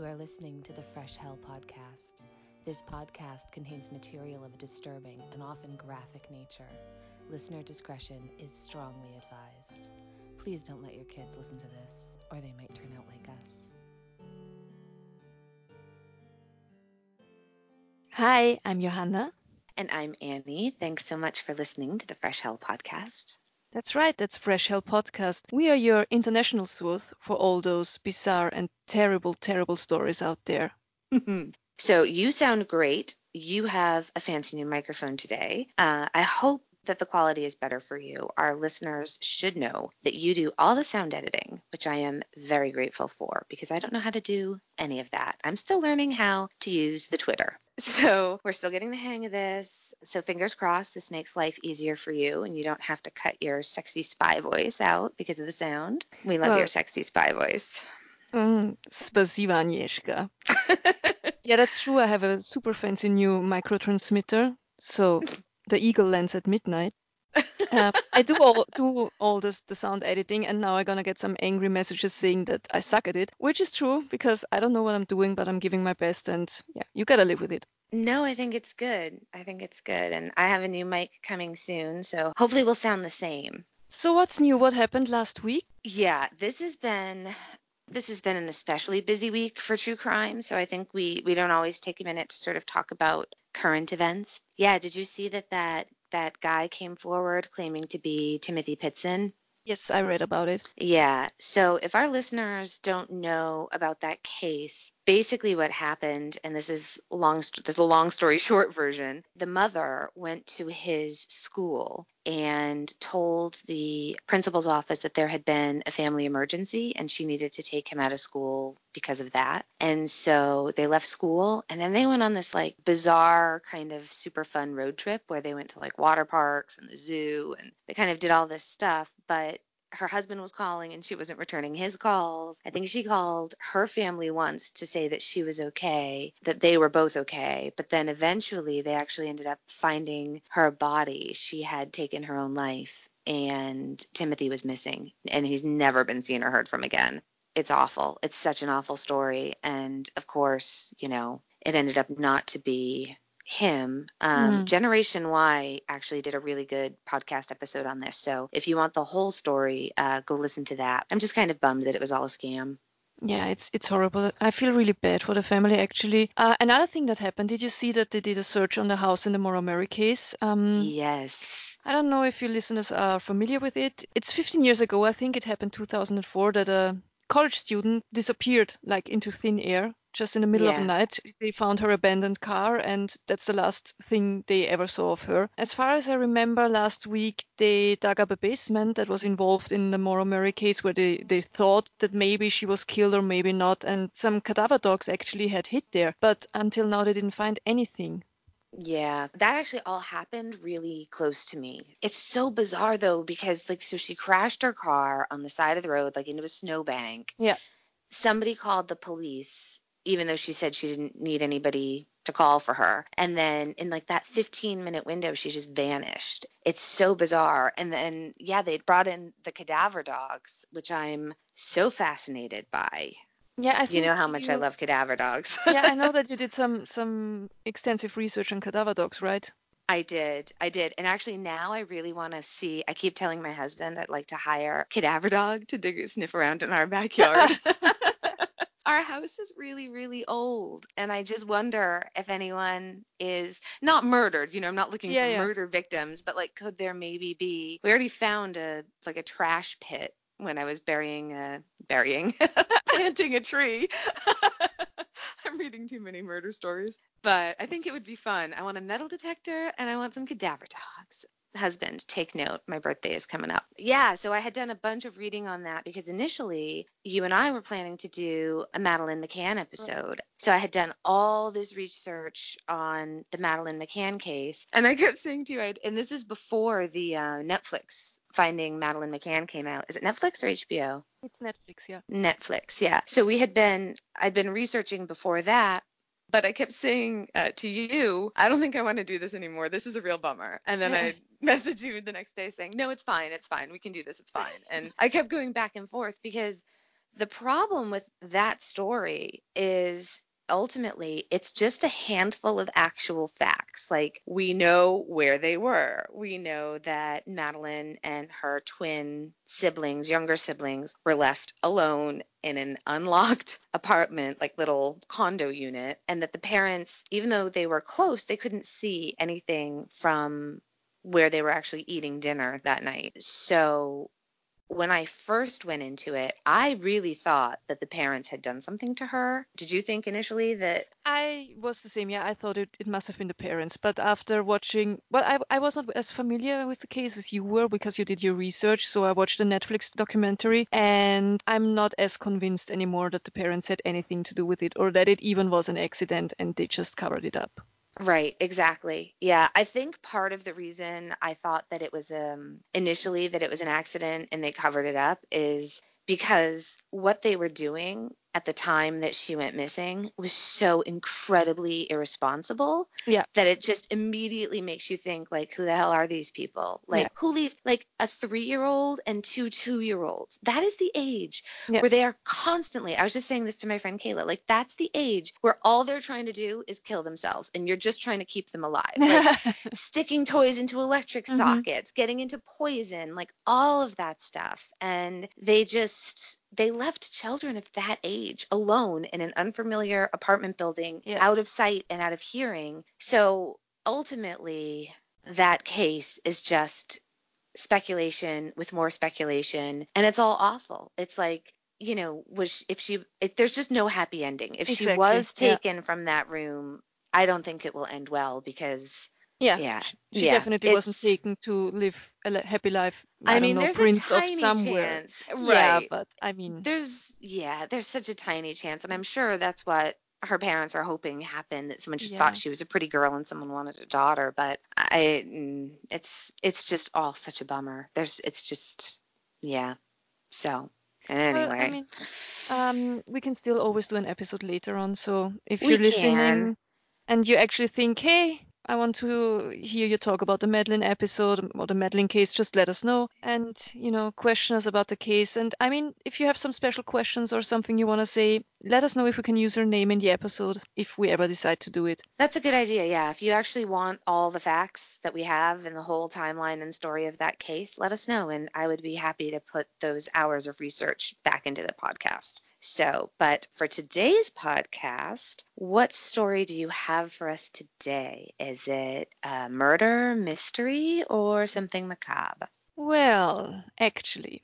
You are listening to the Fresh Hell podcast. This podcast contains material of a disturbing and often graphic nature. Listener discretion is strongly advised. Please don't let your kids listen to this, or they might turn out like us. Hi, I'm Johanna. And I'm Annie. Thanks so much for listening to the Fresh Hell podcast. That's right, that's Fresh Hell Podcast. We are your international source for all those bizarre and terrible, terrible stories out there. so you sound great. You have a fancy new microphone today. Uh, I hope that the quality is better for you. Our listeners should know that you do all the sound editing, which I am very grateful for because I don't know how to do any of that. I'm still learning how to use the Twitter. So we're still getting the hang of this. So fingers crossed, this makes life easier for you and you don't have to cut your sexy spy voice out because of the sound. We love well, your sexy spy voice. Mm, spasiba, Agnieszka. yeah, that's true. I have a super fancy new microtransmitter. So the eagle lands at midnight. uh, I do all do all this the sound editing, and now I'm gonna get some angry messages saying that I suck at it, which is true because I don't know what I'm doing, but I'm giving my best, and yeah, you gotta live with it. No, I think it's good. I think it's good, and I have a new mic coming soon, so hopefully we'll sound the same. So what's new? What happened last week? Yeah, this has been this has been an especially busy week for true crime, so I think we we don't always take a minute to sort of talk about current events. Yeah, did you see that that that guy came forward claiming to be Timothy Pitzen? Yes, I read about it. Yeah. So if our listeners don't know about that case, basically what happened, and this is long, there's a long story short version. The mother went to his school and told the principal's office that there had been a family emergency and she needed to take him out of school because of that. And so they left school and then they went on this like bizarre kind of super fun road trip where they went to like water parks and the zoo and they kind of did all this stuff. But her husband was calling and she wasn't returning his calls. I think she called her family once to say that she was okay, that they were both okay. But then eventually they actually ended up finding her body. She had taken her own life and Timothy was missing and he's never been seen or heard from again. It's awful. It's such an awful story. And of course, you know, it ended up not to be him. Um, mm. Generation Why actually did a really good podcast episode on this. So if you want the whole story, uh, go listen to that. I'm just kind of bummed that it was all a scam. Yeah, it's it's horrible. I feel really bad for the family actually. Uh, another thing that happened, did you see that they did a search on the house in the Murray case? Um, yes. I don't know if your listeners are familiar with it. It's 15 years ago, I think it happened 2004, that a college student disappeared like into thin air just in the middle yeah. of the night. They found her abandoned car, and that's the last thing they ever saw of her. As far as I remember, last week they dug up a basement that was involved in the Murray case where they, they thought that maybe she was killed or maybe not, and some cadaver dogs actually had hit there. But until now, they didn't find anything. Yeah, that actually all happened really close to me. It's so bizarre though because like so she crashed her car on the side of the road like into a snowbank. Yeah. Somebody called the police even though she said she didn't need anybody to call for her. And then in like that 15 minute window, she just vanished. It's so bizarre. And then, yeah, they brought in the cadaver dogs, which I'm so fascinated by. Yeah, I you know how much you... I love cadaver dogs. yeah, I know that you did some some extensive research on cadaver dogs, right? I did. I did. And actually now I really want to see I keep telling my husband I'd like to hire a cadaver dog to dig sniff around in our backyard. our house is really, really old. And I just wonder if anyone is not murdered. You know, I'm not looking yeah, for yeah. murder victims, but like, could there maybe be? We already found a like a trash pit when I was burying a burying planting a tree. I'm reading too many murder stories, but I think it would be fun. I want a metal detector and I want some cadaver dogs husband, take note, my birthday is coming up. Yeah, so I had done a bunch of reading on that because initially you and I were planning to do a Madeleine McCann episode. So I had done all this research on the Madeleine McCann case. And I kept saying to you, I'd, and this is before the uh, Netflix Finding Madeleine McCann came out. Is it Netflix or HBO? It's Netflix, yeah. Netflix, yeah. So we had been, I'd been researching before that but I kept saying uh, to you, I don't think I want to do this anymore. This is a real bummer. And then I messaged you the next day saying, no, it's fine. It's fine. We can do this. It's fine. And I kept going back and forth because The problem with that story is ultimately it's just a handful of actual facts. Like we know where they were. We know that Madeleine and her twin siblings, younger siblings, were left alone in an unlocked apartment, like little condo unit, and that the parents, even though they were close, they couldn't see anything from where they were actually eating dinner that night. So when I first went into it, I really thought that the parents had done something to her. Did you think initially that? I was the same. Yeah, I thought it, it must have been the parents. But after watching, well, I, I wasn't as familiar with the case as you were because you did your research. So I watched the Netflix documentary and I'm not as convinced anymore that the parents had anything to do with it or that it even was an accident and they just covered it up. Right, exactly. Yeah, I think part of the reason I thought that it was um initially that it was an accident and they covered it up is because what they were doing at the time that she went missing was so incredibly irresponsible yeah. that it just immediately makes you think like who the hell are these people like yeah. who leaves like a three year old and two two year olds that is the age yeah. where they are constantly i was just saying this to my friend kayla like that's the age where all they're trying to do is kill themselves and you're just trying to keep them alive like sticking toys into electric mm-hmm. sockets getting into poison like all of that stuff and they just they left children of that age alone in an unfamiliar apartment building, yeah. out of sight and out of hearing. So ultimately, that case is just speculation with more speculation, and it's all awful. It's like you know, was if she, if there's just no happy ending. If exactly. she was taken yeah. from that room, I don't think it will end well because yeah. Yeah. She yeah. definitely wasn't taken to live a happy life. I, I mean, know, there's prince a tiny somewhere. chance. Right. Yeah, but I mean, there's yeah, there's such a tiny chance, and I'm sure that's what her parents are hoping happened. That someone just yeah. thought she was a pretty girl and someone wanted a daughter. But I, mm, it's it's just all such a bummer. There's it's just yeah. So anyway. Well, I mean, um, we can still always do an episode later on. So if you're listening can. and you actually think, hey, I want to hear you talk about the Madeleine episode or the Madeleine case. Just let us know and, you know, question us about the case. And I mean, if you have some special questions or something you want to say, let us know if we can use your name in the episode if we ever decide to do it. That's a good idea. Yeah. If you actually want all the facts that we have and the whole timeline and story of that case, let us know. And I would be happy to put those hours of research back into the podcast. So, but for today's podcast, what story do you have for us today? Is it a murder, mystery, or something macabre? Well, actually,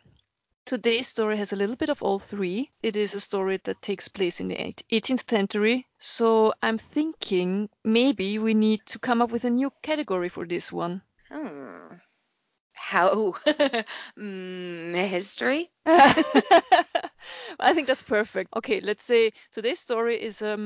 today's story has a little bit of all three. It is a story that takes place in the 18th century, so I'm thinking maybe we need to come up with a new category for this one. Hmm. How? mm, history? I think that's perfect. Okay, let's say today's story is a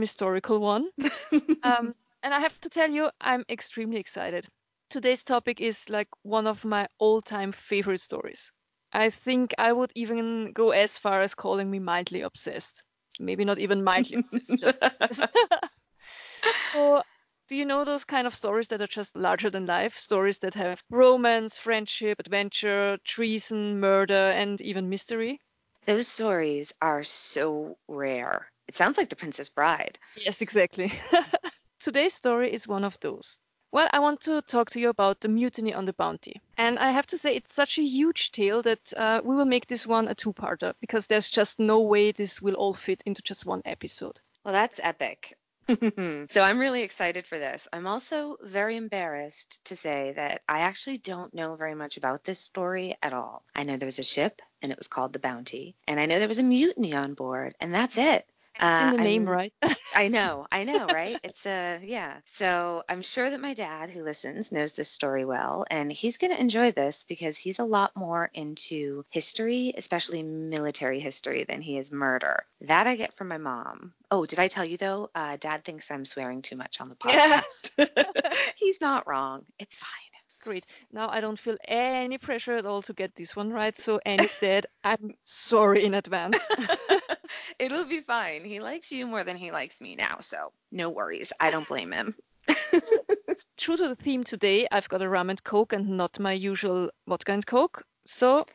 historical one. um, and I have to tell you, I'm extremely excited. Today's topic is like one of my all time favorite stories. I think I would even go as far as calling me mildly obsessed. Maybe not even mildly obsessed, just so do you know those kind of stories that are just larger than life? Stories that have romance, friendship, adventure, treason, murder, and even mystery? Those stories are so rare. It sounds like The Princess Bride. Yes, exactly. Today's story is one of those. Well, I want to talk to you about the mutiny on the Bounty. And I have to say, it's such a huge tale that uh, we will make this one a two parter because there's just no way this will all fit into just one episode. Well, that's epic. so I'm really excited for this. I'm also very embarrassed to say that I actually don't know very much about this story at all. I know there was a ship and it was called the Bounty, and I know there was a mutiny on board, and that's it. Uh, in the name, I'm, right? I know, I know, right? It's a uh, yeah. So I'm sure that my dad, who listens, knows this story well, and he's going to enjoy this because he's a lot more into history, especially military history, than he is murder. That I get from my mom. Oh, did I tell you though? Uh, dad thinks I'm swearing too much on the podcast. Yeah. he's not wrong. It's fine. Great. Now I don't feel any pressure at all to get this one right. So Annie's dead. I'm sorry in advance. It'll be fine. He likes you more than he likes me now, so no worries. I don't blame him. True to the theme today, I've got a rum and coke and not my usual vodka and coke. So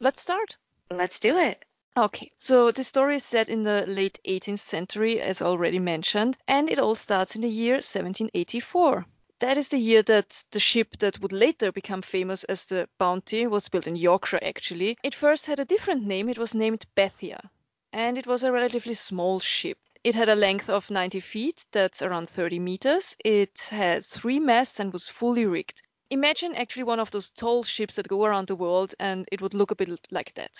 let's start. Let's do it. Okay, so the story is set in the late 18th century, as already mentioned, and it all starts in the year 1784. That is the year that the ship that would later become famous as the Bounty was built in Yorkshire, actually. It first had a different name, it was named Bethia, and it was a relatively small ship. It had a length of 90 feet, that's around 30 meters. It had three masts and was fully rigged. Imagine actually one of those tall ships that go around the world, and it would look a bit like that.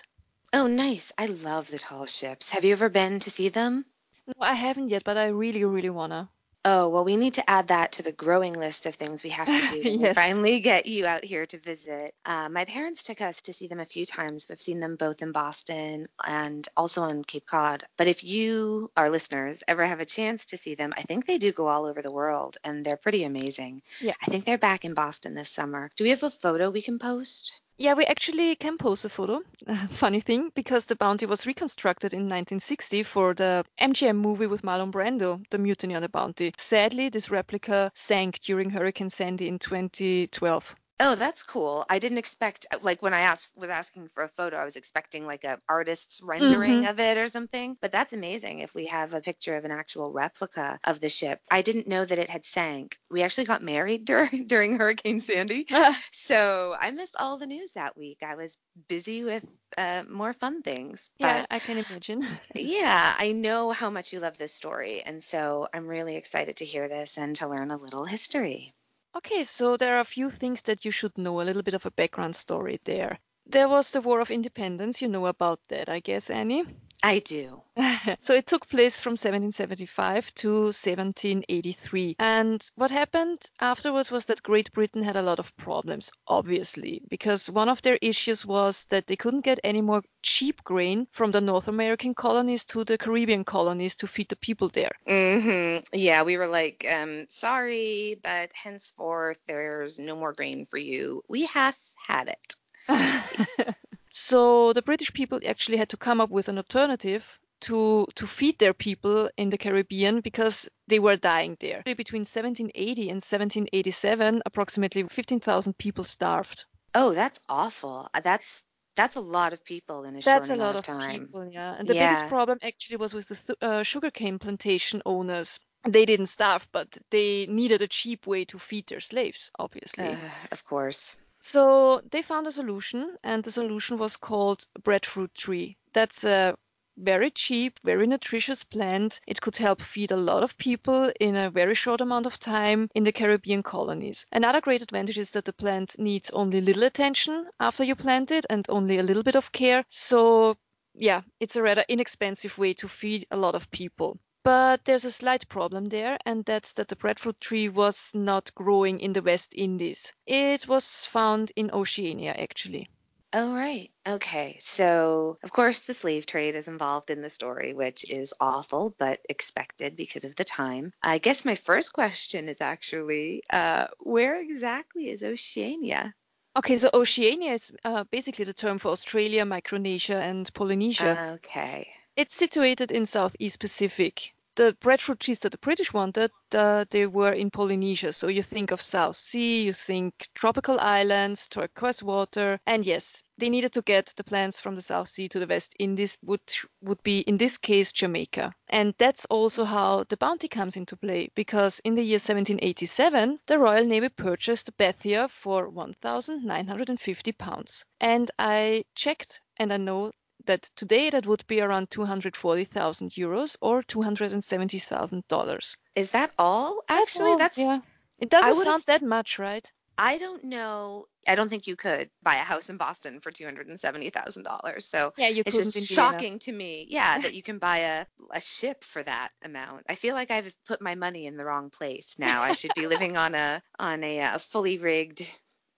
Oh, nice. I love the tall ships. Have you ever been to see them? No, I haven't yet, but I really, really wanna. Oh, well, we need to add that to the growing list of things we have to do when we finally get you out here to visit. Uh, my parents took us to see them a few times. We've seen them both in Boston and also on Cape Cod. But if you, our listeners, ever have a chance to see them, I think they do go all over the world and they're pretty amazing. Yeah. I think they're back in Boston this summer. Do we have a photo we can post? Yeah, we actually can post a photo. Funny thing, because the Bounty was reconstructed in 1960 for the MGM movie with Marlon Brando, The Mutiny on the Bounty. Sadly, this replica sank during Hurricane Sandy in 2012. Oh, that's cool. I didn't expect like when I asked was asking for a photo, I was expecting like a artist's rendering Mhm. of it or something. But that's amazing if we have a picture of an actual replica of the ship. I didn't know that it had sank. We actually got married during during Hurricane Sandy. So I missed all the news that week. I was busy with uh, more fun things. yeah, But I can imagine. yeah, I know how much you love this story. And so I'm really excited to hear this and to learn a little history. Okay, so there are a few things that you should know, a little bit of a background story there. There was the War of Independence, you know about that, I guess, Annie. I do. so it took place from 1775 to 1783. And what happened afterwards was that Great Britain had a lot of problems, obviously, because one of their issues was that they couldn't get any more cheap grain from the North American colonies to the Caribbean colonies to feed the people there. hmm Yeah, we were like, um, sorry, but henceforth there's no more grain for you. We hath had it. so the British people actually had to come up with an alternative to to feed their people in the Caribbean because they were dying there. Between 1780 and 1787, approximately 15,000 people starved. Oh, that's awful. Uh, That's that's a lot of people in a That's short a lot of of people, yeah. And the Yeah. biggest problem actually was with the th- uh, sugarcane plantation owners. They didn't starve, but they needed a cheap way to feed their slaves, obviously. Uh, of course. So they found a solution, and the solution was called breadfruit tree. That's a very cheap, very nutritious plant. It could help feed a lot of people in a very short amount of time in the Caribbean colonies. Another great advantage is that the plant needs only little attention after you plant it and only a little bit of care. So, yeah, it's a rather inexpensive way to feed a lot of people. But there's a slight problem there, and that's that the breadfruit tree was not growing in the West Indies. It was found in Oceania, actually. Oh, right. Okay. So, of course, the slave trade is involved in the story, which is awful, but expected because of the time. I guess my first question is actually, uh, where exactly is Oceania? Okay, so Oceania is uh, basically the term for Australia, Micronesia, and Polynesia. Okay. It's situated in Southeast Pacific. The breadfruit trees that the British wanted, uh, they were in Polynesia. So you think of South Sea, you think tropical islands, turquoise water, and yes, they needed to get the plants from the South Sea to the West Indies, which would be in this case Jamaica. And that's also how the bounty comes into play, because in the year 1787, the Royal Navy purchased Bethia for 1,950 pounds. And I checked, and I know that today that would be around 240,000 euros or 270,000 dollars. Is that all? Actually, that's, yeah. It doesn't sound that much, right? I don't know. I don't think you could buy a house in Boston for $270,000. So Yeah, you it's just shocking to me, yeah, that you can buy a, a ship for that amount. I feel like I've put my money in the wrong place now. I should be living on a on a, uh fully rigged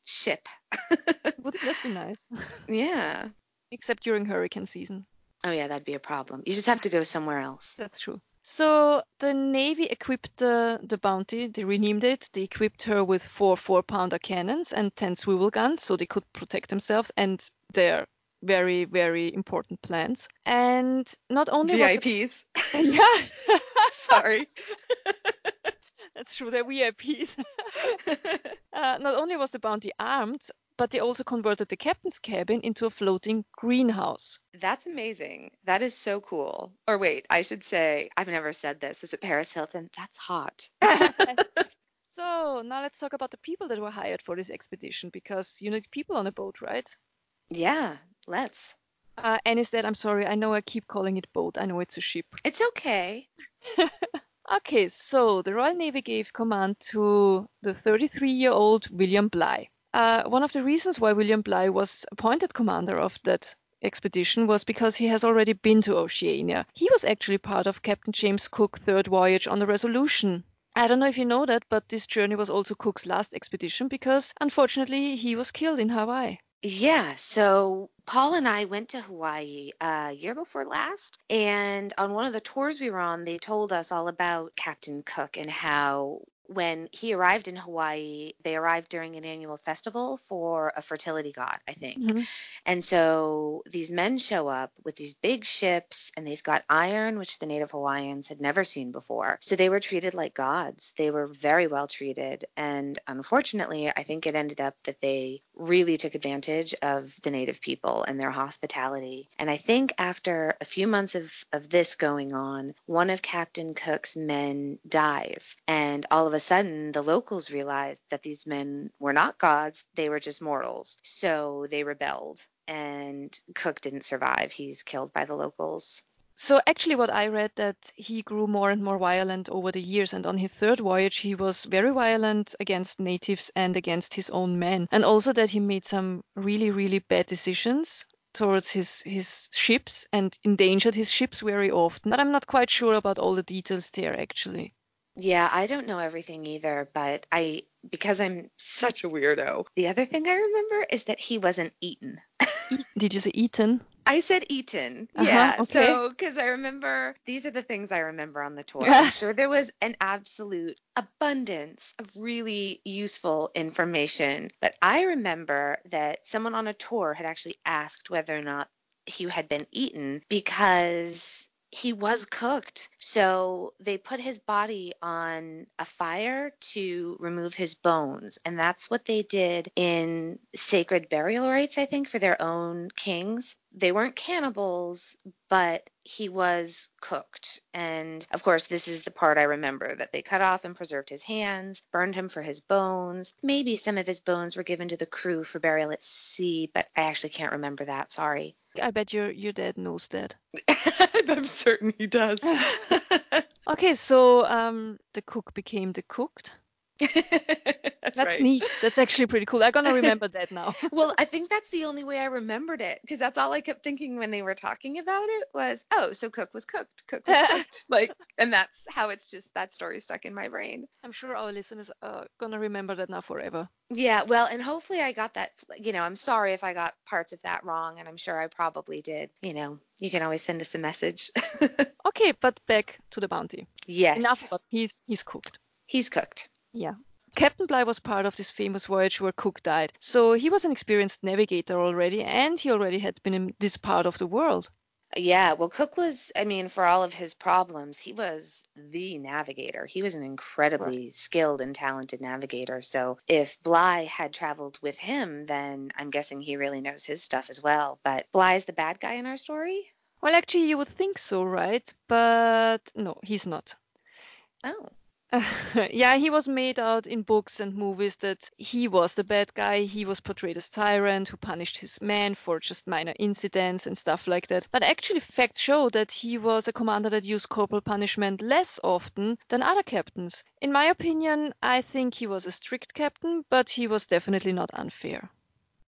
ship. Wouldn't that be nice? yeah. Except during hurricane season. Oh yeah, that'd be a problem. You just have to go somewhere else. That's true. So the Navy equipped the, the Bounty, they renamed it. They equipped her with four four pounder cannons and 10 swivel guns so they could protect themselves and their very, very important plans. And not only VIPs. the, yeah, Sorry. that's true, they're VIPs. uh, not only was the Bounty armed, but they also converted the captain's cabin into a floating greenhouse. That's amazing. That is so cool. Or wait, I should say, I've never said this. Is it Paris Hilton? That's hot. so now let's talk about the people that were hired for this expedition because you need people on a boat, right? Yeah, let's. Uh, and is that, I'm sorry, I know I keep calling it boat. I know it's a ship. It's okay. okay, so the Royal Navy gave command to the 33 year old William Bligh. Uh, one of the reasons why William Bligh was appointed commander of that expedition was because he has already been to Oceania. He was actually part of Captain James Cook's third voyage on the Resolution. I don't know if you know that, but this journey was also Cook's last expedition because unfortunately he was killed in Hawaii. Yeah, so Paul and I went to Hawaii a uh, year before last, and on one of the tours we were on, they told us all about Captain Cook and how when he arrived in Hawaii, they arrived during an annual festival for a fertility god, I think. Mm-hmm. And so these men show up with these big ships and they've got iron, which the native Hawaiians had never seen before. So they were treated like gods. They were very well treated. And unfortunately, I think it ended up that they really took advantage of the native people and their hospitality. And I think after a few months of, of this going on, one of Captain Cook's men dies. And all of a sudden, the locals realized that these men were not gods, they were just mortals. So they rebelled, and Cook didn't survive. He's killed by the locals. So actually what I read that he grew more and more violent over the years and on his third voyage he was very violent against natives and against his own men and also that he made some really really bad decisions towards his his ships and endangered his ships very often. But I'm not quite sure about all the details there actually. Yeah, I don't know everything either, but I because I'm such a weirdo. The other thing I remember is that he wasn't eaten. Did you say eaten? I said eaten. Uh-huh, yeah. Okay. So, because I remember these are the things I remember on the tour. I'm sure there was an absolute abundance of really useful information. But I remember that someone on a tour had actually asked whether or not he had been eaten because he was cooked. So they put his body on a fire to remove his bones. And that's what they did in sacred burial rites, I think, for their own kings. They weren't cannibals, but he was cooked. And of course, this is the part I remember that they cut off and preserved his hands, burned him for his bones. Maybe some of his bones were given to the crew for burial at sea, but I actually can't remember that. Sorry. I bet your your dad knows that. I'm certain he does. okay, so um, the cook became the cooked. that's, that's right. neat. That's actually pretty cool. I'm gonna remember that now. well, I think that's the only way I remembered it because that's all I kept thinking when they were talking about it was, oh, so Cook was cooked. Cook was cooked. like, and that's how it's just that story stuck in my brain. I'm sure our listeners are gonna remember that now forever. Yeah, well, and hopefully I got that. You know, I'm sorry if I got parts of that wrong, and I'm sure I probably did. You know, you can always send us a message. okay, but back to the bounty. Yes. Enough, but he's he's cooked. He's cooked. Yeah. Captain Bligh was part of this famous voyage where Cook died, so he was an experienced navigator already, and he already had been in this part of the world. Yeah, well, Cook was, I mean, for all of his problems, he was the navigator. He was an incredibly right. skilled and talented navigator. So if Bligh had traveled with him, then I'm guessing he really knows his stuff as well. But Bligh is the bad guy in our story? Well, actually, you would think so, right? But no, he's not. Oh. yeah, he was made out in books and movies that he was the bad guy. He was portrayed as tyrant who punished his men for just minor incidents and stuff like that. But actually, facts show that he was a commander that used corporal punishment less often than other captains. In my opinion, I think he was a strict captain, but he was definitely not unfair.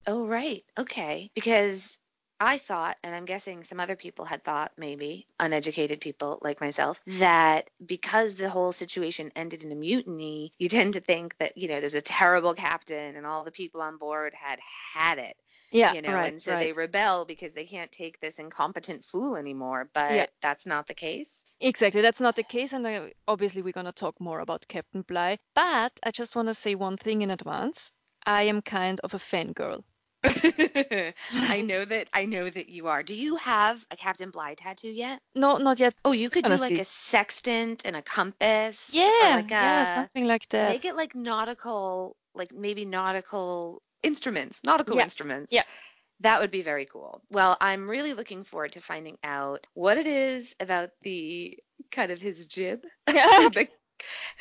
Oh, right. Okay. Because I thought, and I'm guessing some other people had thought, maybe uneducated people like myself, that because the whole situation ended in a mutiny, you tend to think that, you know, there's a terrible captain and all the people on board had had it. Yeah. You know, right, and so right. they rebel because they can't take this incompetent fool anymore. But yeah. that's not the case. Exactly, that's not the case, and uh, obviously we're gonna talk more about Captain Bligh. But I just want to say one thing in advance. I am kind of a fangirl. I know that I know that you are. Do you have a Captain Bligh tattoo yet? No, not yet. Oh, you could do like a sextant and a compass. Yeah, like a, yeah, something like that. Make it like nautical, like maybe nautical instruments, nautical yeah. instruments. Yeah. That would be very cool. Well, I'm really looking forward to finding out what it is about the kind of his jib that,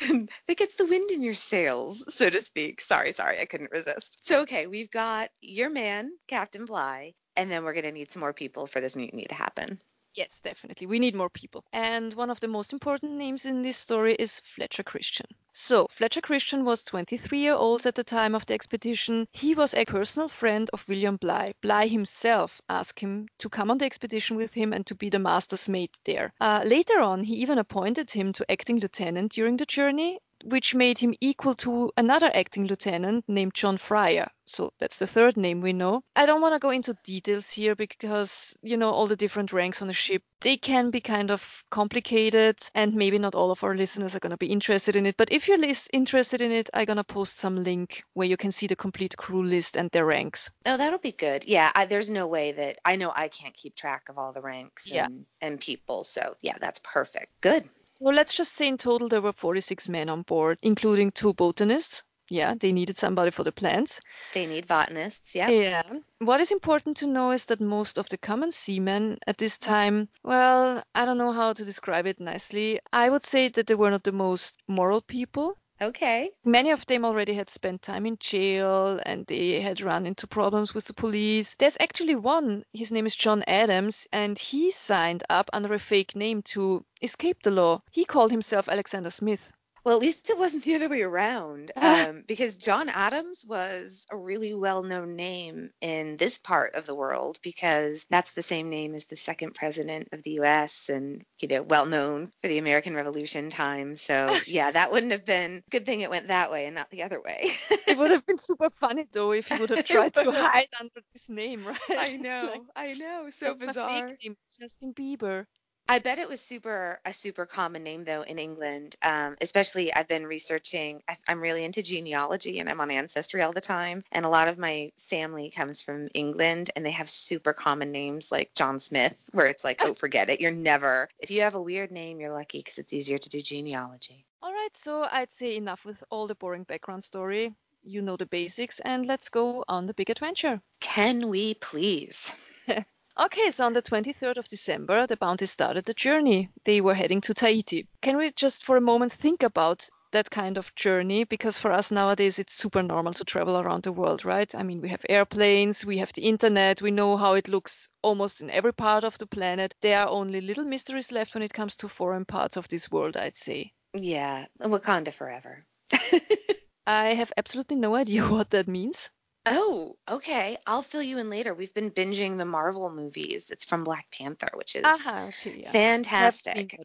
that gets the wind in your sails, so to speak. Sorry, sorry, I couldn't resist. So, okay, we've got your man, Captain Bligh, and then we're going to need some more people for this mutiny to happen. Yes, definitely. We need more people. And one of the most important names in this story is Fletcher Christian. So, Fletcher Christian was 23 years old at the time of the expedition. He was a personal friend of William Bligh. Bligh himself asked him to come on the expedition with him and to be the master's mate there. Uh, later on, he even appointed him to acting lieutenant during the journey which made him equal to another acting lieutenant named John Fryer. So that's the third name we know. I don't want to go into details here because, you know, all the different ranks on the ship, they can be kind of complicated and maybe not all of our listeners are going to be interested in it. But if you're interested in it, I'm going to post some link where you can see the complete crew list and their ranks. Oh, that'll be good. Yeah, I, there's no way that I know I can't keep track of all the ranks yeah. and, and people. So, yeah, that's perfect. Good. So let's just say in total there were 46 men on board, including two botanists. Yeah, they needed somebody for the plants. They need botanists, yeah. Yeah. What is important to know is that most of the common seamen at this mm-hmm. time, well, I don't know how to describe it nicely. I would say that they were not the most moral people. Okay. Many of them already had spent time in jail and they had run into problems with the police. There's actually one, his name is John Adams, and he signed up under a fake name to escape the law. He called himself Alexander Smith. Well, at least it wasn't the other way around, um, because John Adams was a really well-known name in this part of the world because that's the same name as the second president of the U.S. and you know well-known for the American Revolution time. So yeah, that wouldn't have been good thing it went that way and not the other way. it would have been super funny though if he would have tried to hide under this name, right? I know, like, I know, so bizarre. Name, Justin Bieber. I bet it was super a super common name though in England. Um, especially I've been researching. I, I'm really into genealogy and I'm on Ancestry all the time. And a lot of my family comes from England and they have super common names like John Smith, where it's like, oh, forget it. You're never. If you have a weird name, you're lucky because it's easier to do genealogy. All right, so I'd say enough with all the boring background story. You know the basics, and let's go on the big adventure. Can we please? Okay, so on the 23rd of December, the Bounty started the journey. They were heading to Tahiti. Can we just for a moment think about that kind of journey? Because for us nowadays, it's super normal to travel around the world, right? I mean, we have airplanes, we have the internet, we know how it looks almost in every part of the planet. There are only little mysteries left when it comes to foreign parts of this world, I'd say. Yeah, Wakanda forever. I have absolutely no idea what that means. Oh, okay. I'll fill you in later. We've been binging the Marvel movies. It's from Black Panther, which is uh-huh, yeah. fantastic.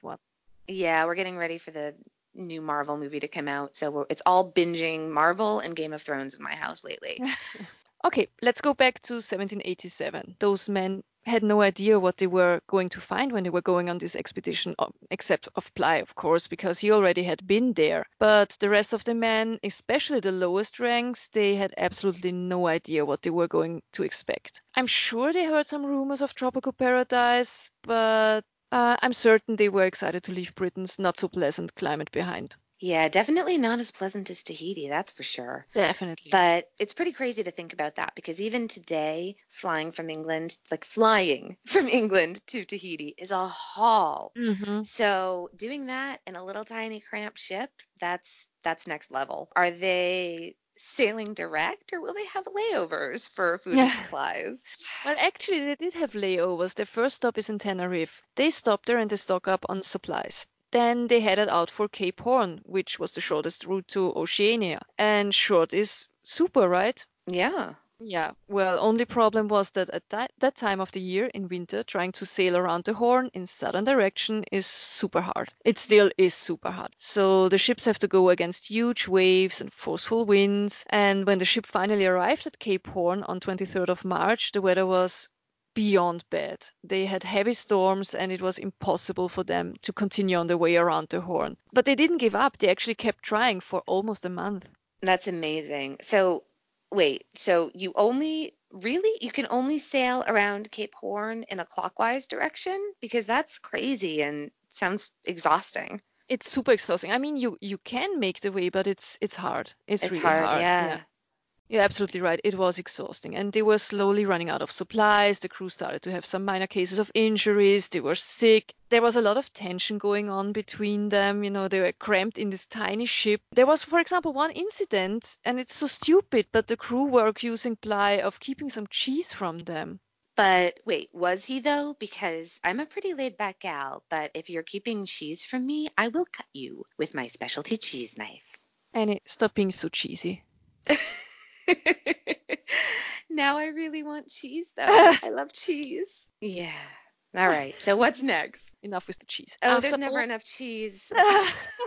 Yeah, we're getting ready for the new Marvel movie to come out, so it's all binging Marvel and Game of Thrones in my house lately. okay, let's go back to 1787. Those men had no idea what they were going to find when they were going on this expedition, uh, except of Bligh, of course, because he already had been there. But the rest of the men, especially the lowest ranks, they had absolutely no idea what they were going to expect. I'm sure they heard some rumors of tropical paradise, but uh, I'm certain they were excited to leave Britain's not so pleasant climate behind. Yeah, definitely not as pleasant as Tahiti, that's for sure. Definitely. But it's pretty crazy to think about that because even today, flying from England, like flying from England to Tahiti is a haul. Mm-hmm. So doing that in a little tiny cramped ship, that's that's next level. Are they sailing direct or will they have layovers for food yeah. and supplies? Well, actually, they did have layovers. Their first stop is in Tenerife. They stop there and they stock up on supplies. Then they headed out for Cape Horn, which was the shortest route to Oceania. And short is super, right? Yeah. Yeah, well, only problem was that at that, that time of the year in winter, trying to sail around the Horn in southern direction is super hard. It still is super hard. So the ships have to go against huge waves and forceful winds. And when the ship finally arrived at Cape Horn on 23rd of March, the weather was beyond bad. They had heavy storms and it was impossible for them to continue on their way around the Horn. But they didn't give up. They actually kept trying for almost a month. That's amazing. So, wait, so you only really you can only sail around Cape Horn in a clockwise direction because that's crazy and sounds exhausting. It's super exhausting. I mean, you you can make the way, but it's it's hard. It's, it's really hard, hard. Yeah. yeah. You're absolutely right. It was exhausting. And they were slowly running out of supplies. The crew started to have some minor cases of injuries. They were sick. There was a lot of tension going on between them. You know, they were cramped in this tiny ship. There was, for example, one incident, and it's so stupid, but the crew were accusing Bligh of keeping some cheese from them. But wait, was he though? Because I'm a pretty laid back gal, but if you're keeping cheese from me, I will cut you with my specialty cheese knife. And stop being so cheesy. now I really want cheese, though. I love cheese. Yeah. All right. So what's next? Enough with the cheese. Oh, after there's never all... enough cheese.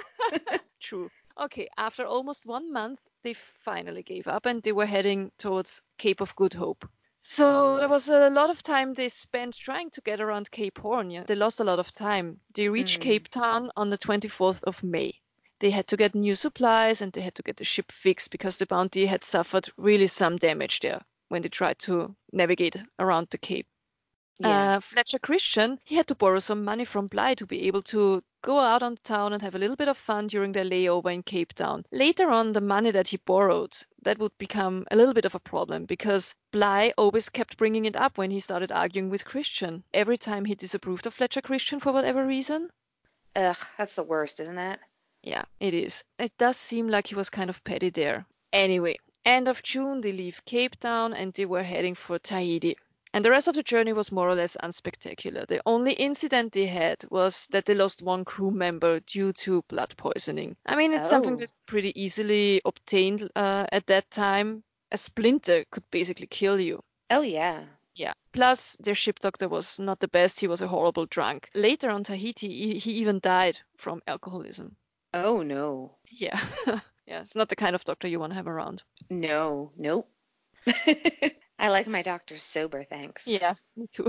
True. Okay. After almost one month, they finally gave up and they were heading towards Cape of Good Hope. So there was a lot of time they spent trying to get around Cape Horn. Yeah? They lost a lot of time. They reached mm. Cape Town on the 24th of May they had to get new supplies and they had to get the ship fixed because the Bounty had suffered really some damage there when they tried to navigate around the Cape. Yeah. Uh, Fletcher Christian, he had to borrow some money from Bligh to be able to go out on town and have a little bit of fun during their layover in Cape Town. Later on, the money that he borrowed, that would become a little bit of a problem because Bligh always kept bringing it up when he started arguing with Christian. Every time he disapproved of Fletcher Christian for whatever reason. Ugh, that's the worst, isn't it? Yeah, it is. It does seem like he was kind of petty there. Anyway, end of June, they leave Cape Town and they were heading for Tahiti. And the rest of the journey was more or less unspectacular. The only incident they had was that they lost one crew member due to blood poisoning. I mean, it's oh. something that's pretty easily obtained uh, at that time. A splinter could basically kill you. Oh, yeah. Yeah. Plus, their ship doctor was not the best. He was a horrible drunk. Later on Tahiti, he, he even died from alcoholism. Oh no. Yeah. yeah, it's not the kind of doctor you want to have around. No, nope. I like my doctors sober, thanks. Yeah, me too.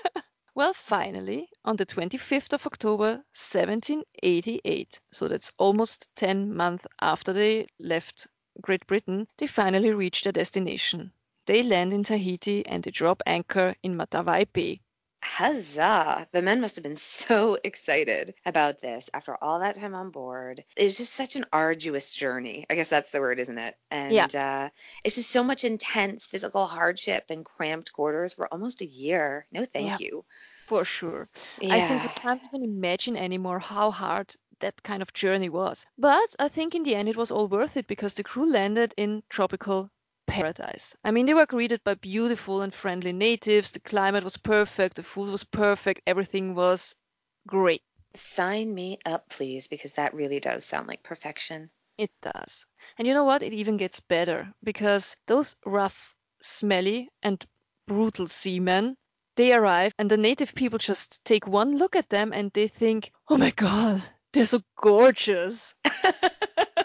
well, finally, on the 25th of October, 1788, so that's almost 10 months after they left Great Britain, they finally reached their destination. They land in Tahiti and they drop anchor in Matavai Bay. Huzzah! The men must have been so excited about this after all that time on board. It's just such an arduous journey. I guess that's the word, isn't it? And yeah. uh, it's just so much intense physical hardship and cramped quarters for almost a year. No, thank yeah, you. For sure. Yeah. I think we can't even imagine anymore how hard that kind of journey was. But I think in the end it was all worth it because the crew landed in tropical paradise. I mean, they were greeted by beautiful and friendly natives. The climate was perfect, the food was perfect, everything was great. Sign me up, please, because that really does sound like perfection. It does. And you know what? It even gets better because those rough, smelly, and brutal seamen, they arrive and the native people just take one look at them and they think, oh my god, they're so gorgeous.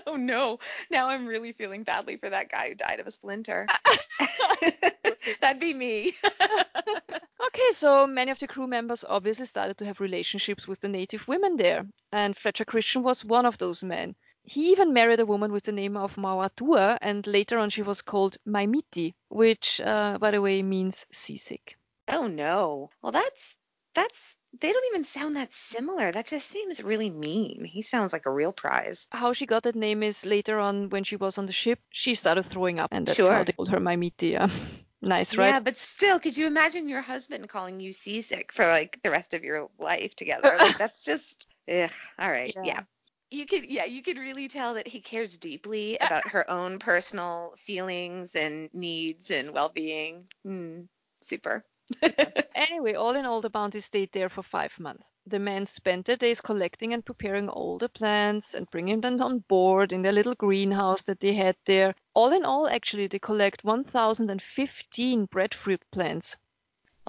oh no. Now I'm really feeling badly for that guy who died of a splinter. That'd be me. okay, so many of the crew members obviously started to have relationships with the native women there, and Fletcher Christian was one of those men. He even married a woman with the name of Mauatua, and later on she was called Maimiti, which, uh, by the way, means seasick. Oh no. Well, that's that's they don't even sound that similar. That just seems really mean. He sounds like a real prize. How she got that name is later on when she was on the ship, she started throwing up, and that's sure. how they called her Maimiti. Yeah. nice, right? Yeah, but still, could you imagine your husband calling you seasick for like the rest of your life together? Like that's just, ugh. All right, yeah. yeah you could yeah you could really tell that he cares deeply about her own personal feelings and needs and well-being mm, super anyway, all in all, the bounty stayed there for five months. The men spent their days collecting and preparing all the plants and bringing them on board in their little greenhouse that they had there. All in all, actually, they collect 1,015 breadfruit plants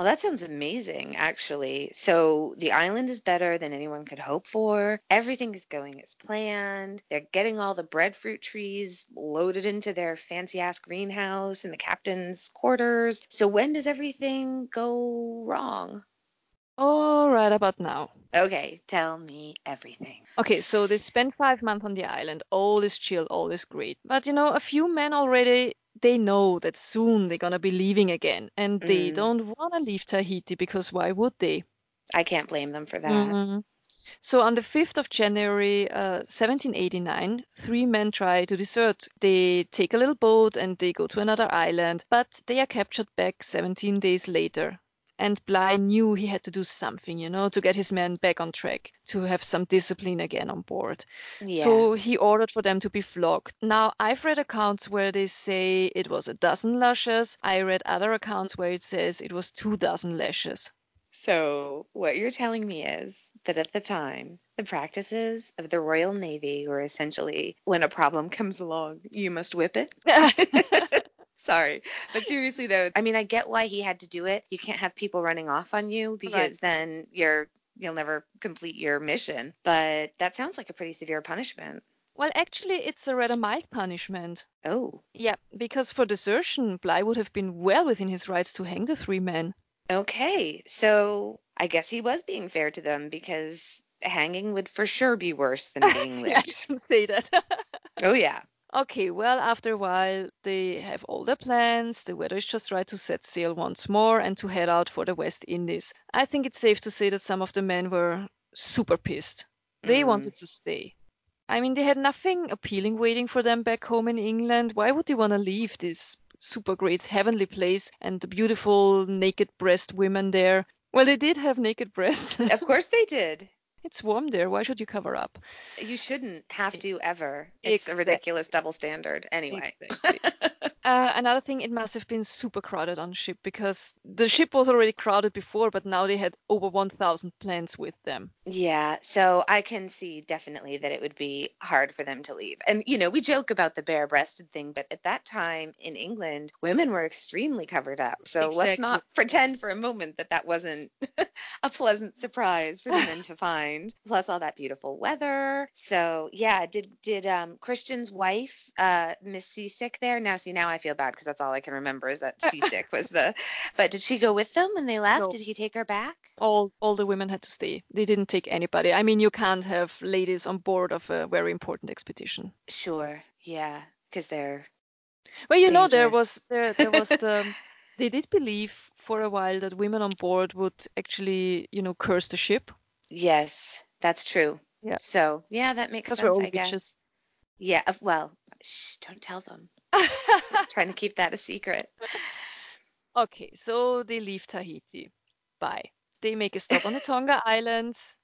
well, that sounds amazing, actually. So the island is better than anyone could hope for. Everything is going as planned. They're getting all the breadfruit trees loaded into their fancy ass greenhouse in the captain's quarters. So when does everything go wrong? All right, about now. Okay, tell me everything. Okay, so they spent five months on the island. All is chill, all is great. But you know, a few men already they know that soon they're gonna be leaving again, and they mm. don't wanna leave Tahiti because why would they? I can't blame them for that. Mm-hmm. So on the 5th of January uh, 1789, three men try to desert. They take a little boat and they go to another island, but they are captured back 17 days later. And Bligh knew he had to do something, you know, to get his men back on track, to have some discipline again on board. Yeah. So he ordered for them to be flogged. Now, I've read accounts where they say it was a dozen lashes. I read other accounts where it says it was two dozen lashes. So, what you're telling me is that at the time, the practices of the Royal Navy were essentially when a problem comes along, you must whip it. Sorry. But seriously though, I mean I get why he had to do it. You can't have people running off on you because Right. then you're you'll never complete your mission. But that sounds like a pretty severe punishment. well, actually, it's a rather mild punishment. Oh. Yeah, because for desertion, Bligh would have been well within his rights to hang the three men. Okay. So I guess he was being fair to them because hanging would for sure be worse than being Yeah, you whipped. can say that. oh yeah. Okay, well, after a while, they have all their plans. The weather is just right to set sail once more and to head out for the West Indies. I think it's safe to say that some of the men were super pissed. They Mm. wanted to stay. I mean, they had nothing appealing waiting for them back home in England. Why would they want to leave this super great heavenly place and the beautiful naked breast women there? Well, they did have naked breasts. Of course they did. It's warm there. Why should you cover up? You shouldn't have to ever. It's a ridiculous double standard. Anyway. Exactly. uh, another thing, it must have been super crowded on ship because the ship was already crowded before, but now they had over 1,000 plants with them. Yeah, so I can see definitely that it would be hard for them to leave. And, you know, we joke about the bare breasted thing, but at that time in England, women were extremely covered up. So let's not pretend for a moment that that wasn't a pleasant surprise for the men to find. Plus all that beautiful weather. So, yeah, did did um Christian's wife uh miss seasick there? Now see now I feel bad because that's all I can remember is that seasick was the But did she go with them when they left? No. Did he take her back? All, all the women had to stay. They didn't take anybody. I mean, you can't have ladies on board of a very important expedition. Sure. Yeah, because they're Well, you know, there was there there was the they did believe for a while that women on board would actually, you know, curse the ship Yes, that's true. Yeah. So yeah, that makes sense. we're all I guess. Yeah. Well, shh, don't tell them. Trying to keep that a secret. Okay, so they leave Tahiti. Bye. They make a stop on the Tonga Islands,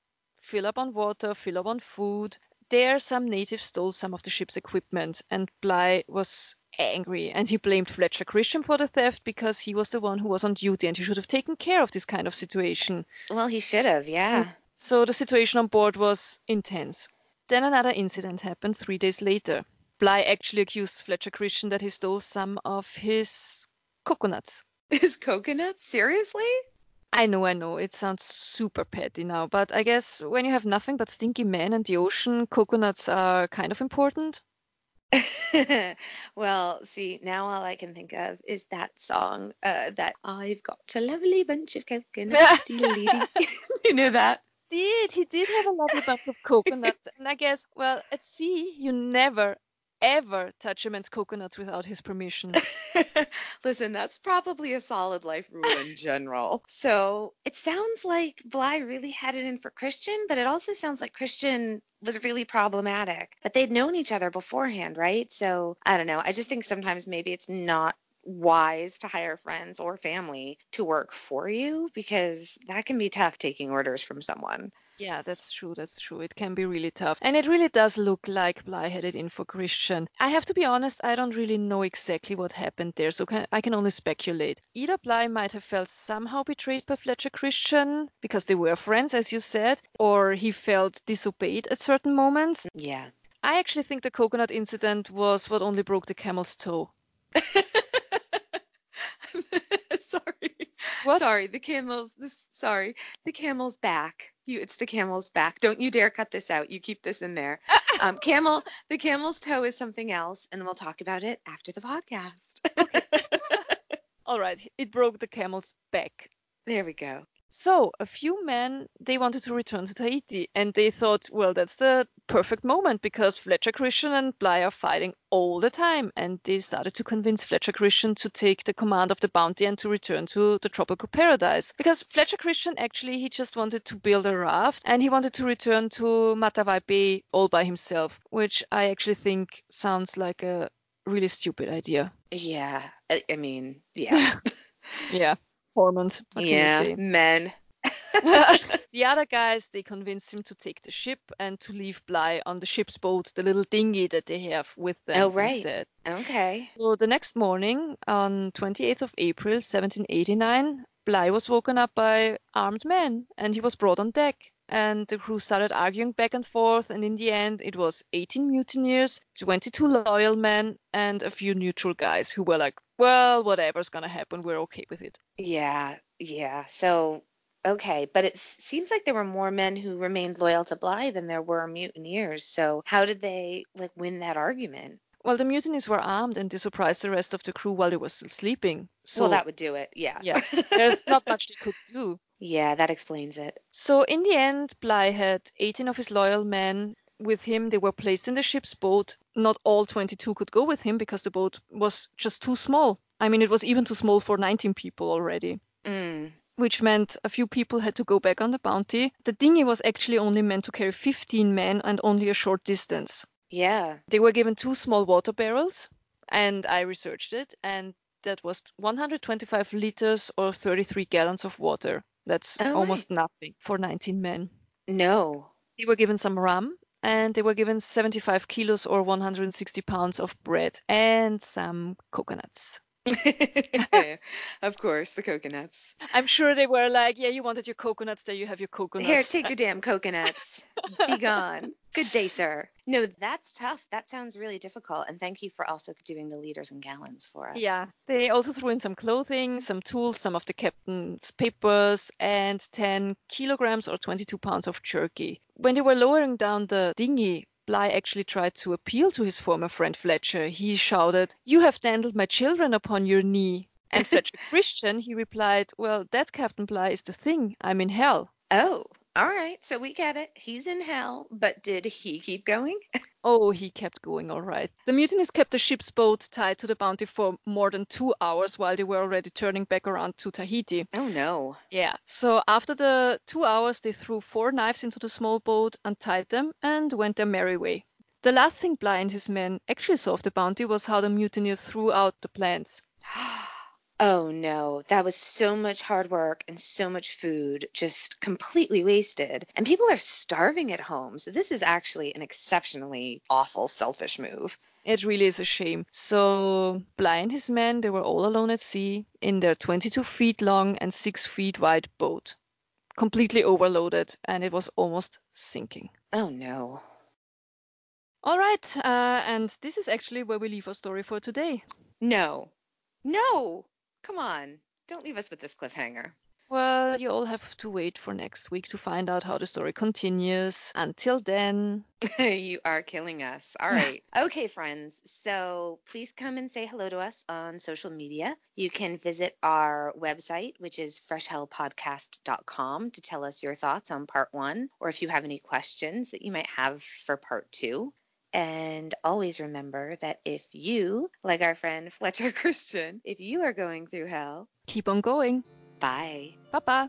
fill up on water, fill up on food. There, some natives stole some of the ship's equipment, and Bligh was angry and he blamed Fletcher Christian for the theft because he was the one who was on duty and he should have taken care of this kind of situation. Well, he should have. Yeah. So the situation on board was intense. Then another incident happened three days later. Bligh actually accused Fletcher Christian that he stole some of his coconuts. Is coconuts seriously? I know, I know, it sounds super petty now, but I guess when you have nothing but stinky men and the ocean, coconuts are kind of important. well, see, now all I can think of is that song, uh, that I've got a lovely bunch of coconuts. you know that? Did he did have a lovely bunch of coconuts, and I guess, well, at sea, you never, ever touch a man's coconuts without his permission. Listen, that's probably a solid life rule in general. So it sounds like Bligh really had it in for Christian, but it also sounds like Christian was really problematic. But they'd known each other beforehand, right? So I don't know. I just think sometimes maybe it's not wise to hire friends or family to work for you because that can be tough taking orders from someone. Yeah, that's true. That's true. It can be really tough. And it really does look like Bligh had it in for Christian. I have to be honest, I don't really know exactly what happened there, so can, I can only speculate. Either Bligh might have felt somehow betrayed by Fletcher Christian because they were friends, as you said, or he felt disobeyed at certain moments. Yeah. I actually think the coconut incident was what only broke the camel's toe. sorry. What? Sorry, the camel's this sorry. The camel's back. You it's the camel's back. Don't you dare cut this out. You keep this in there. Um camel the camel's toe is something else and we'll talk about it after the podcast. All right, it broke the camel's back. there we go. So a few men they wanted to return to Tahiti, and they thought, well, that's the perfect moment because Fletcher Christian and Bligh are fighting all the time, and they started to convince Fletcher Christian to take the command of the Bounty and to return to the tropical paradise. Because Fletcher Christian actually he just wanted to build a raft and he wanted to return to Matavai Bay all by himself, which I actually think sounds like a really stupid idea. Yeah, I, I mean, yeah. yeah hormones. yeah, men. the other guys, they convinced him to take the ship and to leave Bligh on the ship's boat, the little dinghy that they have with them oh, right. instead. Okay. So the next morning, on 28th of April, 1789, Bligh was woken up by armed men and he was brought on deck. And the crew started arguing back and forth, and in the end, it was 18 mutineers, 22 loyal men, and a few neutral guys who were like, well, whatever's gonna happen, we're okay with it. Yeah, yeah. So okay, but it seems like there were more men who remained loyal to Bligh than there were mutineers. So how did they like win that argument? Well, the mutineers were armed and they surprised the rest of the crew while they were still sleeping. So well, that would do it. Yeah. Yeah. There's not much they could do. Yeah, that explains it. So in the end, Bligh had 18 of his loyal men with him. They were placed in the ship's boat. Not all 22 could go with him because the boat was just too small. I mean, it was even too small for 19 people already. Mm. Which meant a few people had to go back on the bounty. The dinghy was actually only meant to carry 15 men and only a short distance. Yeah. They were given two small water barrels, and I researched it, and that was 125 liters or 33 gallons of water. That's oh, almost right. nothing for 19 men. No. They were given some rum and they were given 75 kilos or 160 pounds of bread and some coconuts. of course, the coconuts. I'm sure they were like, yeah, you wanted your coconuts, there you have your coconuts. Here, take your damn coconuts. Be gone. Good day, sir. No, that's tough. That sounds really difficult. And thank you for also doing the liters and gallons for us. Yeah. They also threw in some clothing, some tools, some of the captain's papers, and 10 kilograms or 22 pounds of jerky. When they were lowering down the dinghy, Bligh actually tried to appeal to his former friend Fletcher. He shouted, You have dandled my children upon your knee. And Fletcher Christian, he replied, Well, that Captain Bligh is the thing. I'm in hell. Oh, all right. So we get it. He's in hell, but did he keep going? oh, he kept going all right. The mutineers kept the ship's boat tied to the Bounty for more than two hours while they were already turning back around to Tahiti. Oh, no. Yeah. So after the two hours, they threw four knives into the small boat, untied them, and went their merry way. The last thing Bligh and his men actually saw of the Bounty was how the mutineers threw out the plants. Oh no, that was so much hard work and so much food just completely wasted. And people are starving at home. So this is actually an exceptionally awful, selfish move. It really is a shame. So Bligh and his men, they were all alone at sea in their 22 feet long and 6 feet wide boat. Completely overloaded and it was almost sinking. Oh no. All right, uh, and this is actually where we leave our story for today. No. No. Come on, don't leave us with this cliffhanger. Well, you all have to wait for next week to find out how the story continues. Until then, you are killing us. All right. okay, friends. So please come and say hello to us on social media. You can visit our website, which is freshhellpodcast.com, to tell us your thoughts on part one, or if you have any questions that you might have for part two. And always remember that if you, like our friend Fletcher Christian, if you are going through hell, keep on going. Bye. Bye bye.